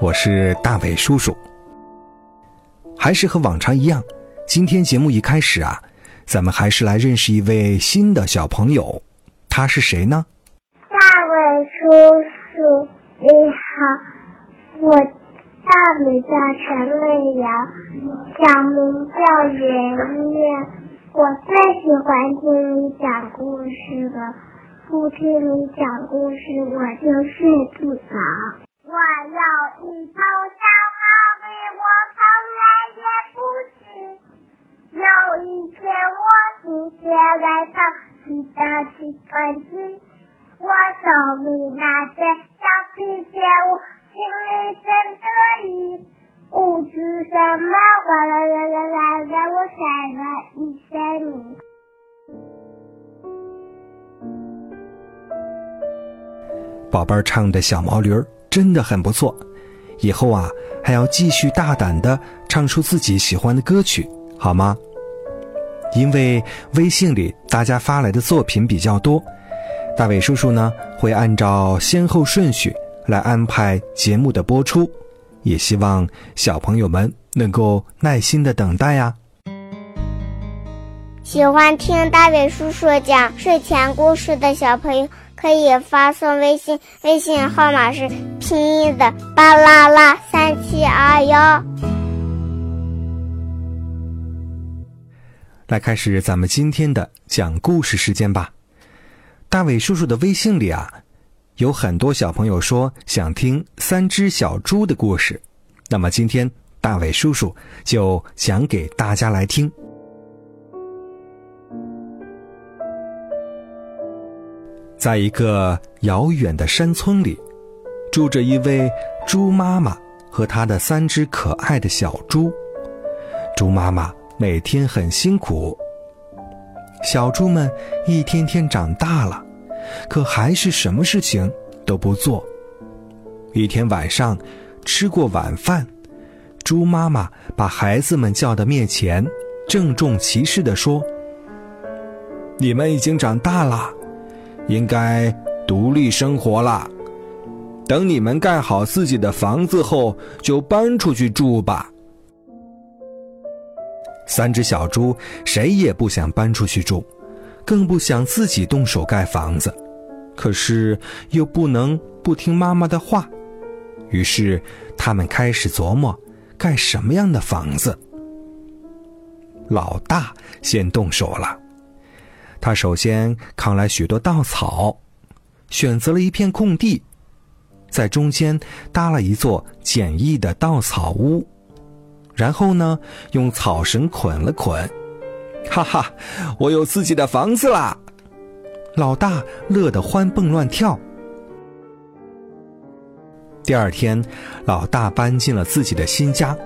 我是大伟叔叔。还是和往常一样，今天节目一开始啊，咱们还是来认识一位新的小朋友。他是谁呢？大伟叔叔你好，我大名叫陈美瑶，小名叫圆圆，我最喜欢听你讲故事了。不听你讲故事，我就睡不着。我有一头小毛驴，我从来也不骑。有一天，我心血来潮，骑着去穿机。我手里拿着小皮鞭，我心里真得意。不知什么，哗啦啦啦啦啦，我甩了一身泥。宝贝儿唱的小毛驴儿真的很不错，以后啊还要继续大胆的唱出自己喜欢的歌曲，好吗？因为微信里大家发来的作品比较多，大伟叔叔呢会按照先后顺序来安排节目的播出，也希望小朋友们能够耐心的等待呀。喜欢听大伟叔叔讲睡前故事的小朋友。可以发送微信，微信号码是拼音的巴啦啦三七二幺。来开始咱们今天的讲故事时间吧。大伟叔叔的微信里啊，有很多小朋友说想听三只小猪的故事，那么今天大伟叔叔就讲给大家来听。在一个遥远的山村里，住着一位猪妈妈和她的三只可爱的小猪。猪妈妈每天很辛苦，小猪们一天天长大了，可还是什么事情都不做。一天晚上，吃过晚饭，猪妈妈把孩子们叫到面前，郑重其事地说：“你们已经长大了。”应该独立生活啦。等你们盖好自己的房子后，就搬出去住吧。三只小猪谁也不想搬出去住，更不想自己动手盖房子，可是又不能不听妈妈的话，于是他们开始琢磨盖什么样的房子。老大先动手了。他首先扛来许多稻草，选择了一片空地，在中间搭了一座简易的稻草屋，然后呢，用草绳捆了捆。哈哈，我有自己的房子啦！老大乐得欢蹦乱跳。第二天，老大搬进了自己的新家，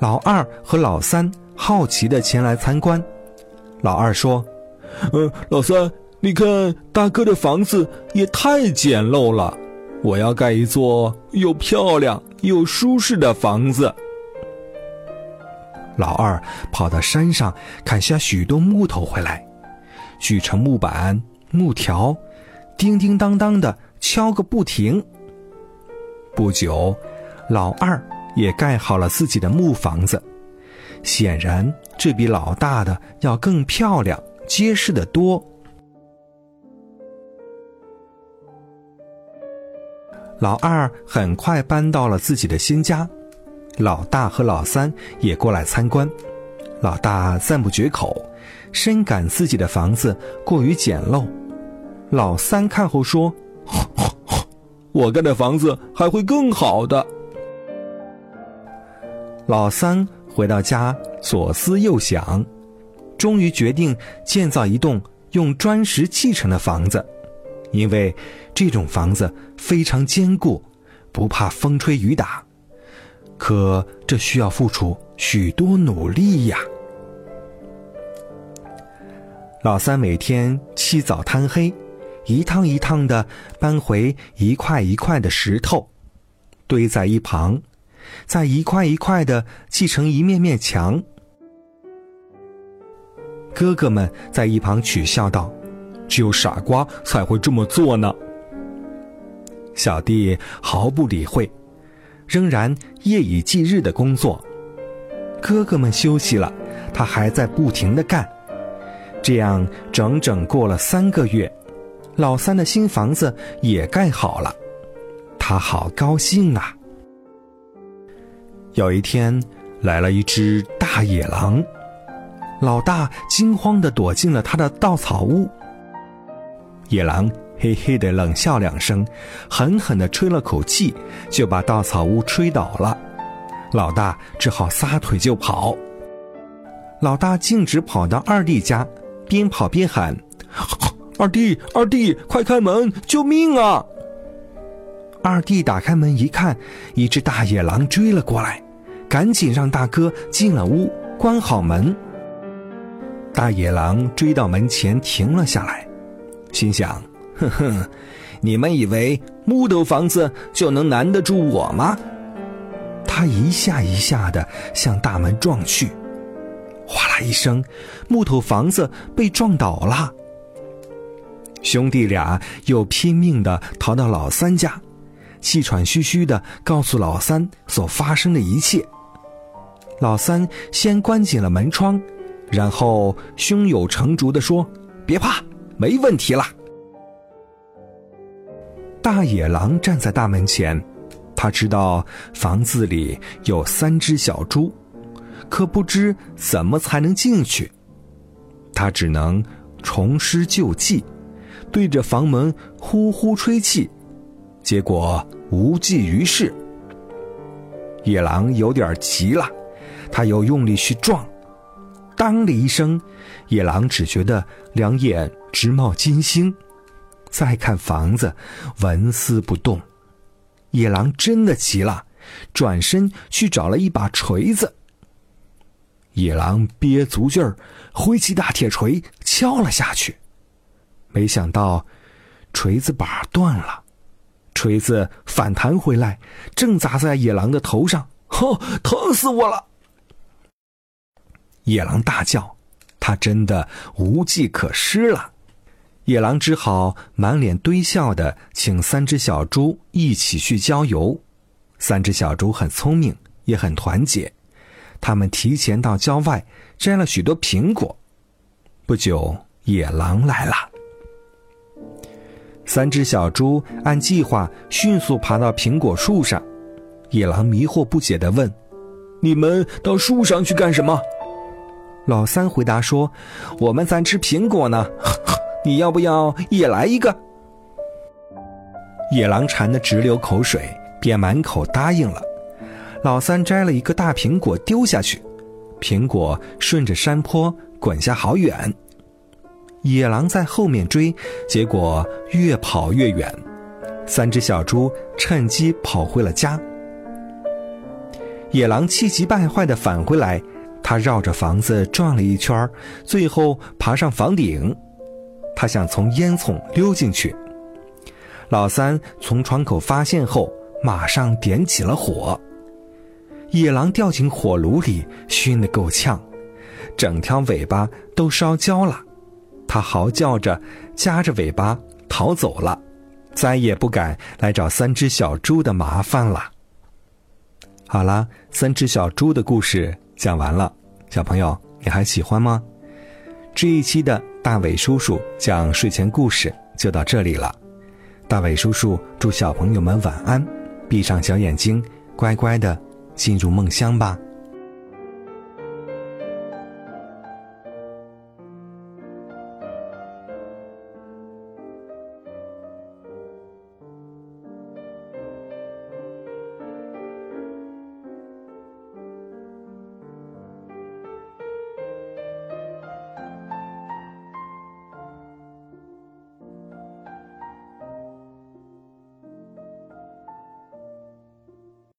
老二和老三好奇的前来参观。老二说。嗯，老三，你看大哥的房子也太简陋了，我要盖一座又漂亮又舒适的房子。老二跑到山上砍下许多木头回来，锯成木板、木条，叮叮当当的敲个不停。不久，老二也盖好了自己的木房子，显然这比老大的要更漂亮。结实的多。老二很快搬到了自己的新家，老大和老三也过来参观。老大赞不绝口，深感自己的房子过于简陋。老三看后说：“ 我盖的房子还会更好的。”老三回到家，左思右想。终于决定建造一栋用砖石砌成的房子，因为这种房子非常坚固，不怕风吹雨打。可这需要付出许多努力呀。老三每天起早贪黑，一趟一趟的搬回一块一块的石头，堆在一旁，再一块一块的砌成一面面墙。哥哥们在一旁取笑道：“只有傻瓜才会这么做呢。”小弟毫不理会。仍然夜以继日的工作，哥哥们休息了，他还在不停的干。这样整整过了三个月，老三的新房子也盖好了，他好高兴啊！有一天，来了一只大野狼，老大惊慌的躲进了他的稻草屋。野狼。嘿嘿的冷笑两声，狠狠地吹了口气，就把稻草屋吹倒了。老大只好撒腿就跑。老大径直跑到二弟家，边跑边喊：“二弟，二弟，快开门，救命啊！”二弟打开门一看，一只大野狼追了过来，赶紧让大哥进了屋，关好门。大野狼追到门前停了下来，心想。哼哼，你们以为木头房子就能难得住我吗？他一下一下的向大门撞去，哗啦一声，木头房子被撞倒了。兄弟俩又拼命的逃到老三家，气喘吁吁的告诉老三所发生的一切。老三先关紧了门窗，然后胸有成竹的说：“别怕，没问题了。”大野狼站在大门前，他知道房子里有三只小猪，可不知怎么才能进去。他只能重施旧计，对着房门呼呼吹气，结果无济于事。野狼有点急了，他又用力去撞，当的一声，野狼只觉得两眼直冒金星。再看房子，纹丝不动。野狼真的急了，转身去找了一把锤子。野狼憋足劲儿，挥起大铁锤敲了下去，没想到锤子把断了，锤子反弹回来，正砸在野狼的头上。吼，疼死我了！野狼大叫，他真的无计可施了。野狼只好满脸堆笑的请三只小猪一起去郊游。三只小猪很聪明，也很团结。他们提前到郊外摘了许多苹果。不久，野狼来了。三只小猪按计划迅速爬到苹果树上。野狼迷惑不解的问：“你们到树上去干什么？”老三回答说：“我们在吃苹果呢。”你要不要也来一个？野狼馋得直流口水，便满口答应了。老三摘了一个大苹果丢下去，苹果顺着山坡滚下好远。野狼在后面追，结果越跑越远。三只小猪趁机跑回了家。野狼气急败坏地返回来，他绕着房子转了一圈，最后爬上房顶。他想从烟囱溜进去，老三从窗口发现后，马上点起了火。野狼掉进火炉里，熏得够呛，整条尾巴都烧焦了。他嚎叫着，夹着尾巴逃走了，再也不敢来找三只小猪的麻烦了。好了，三只小猪的故事讲完了，小朋友你还喜欢吗？这一期的。大伟叔叔讲睡前故事就到这里了，大伟叔叔祝小朋友们晚安，闭上小眼睛，乖乖的进入梦乡吧。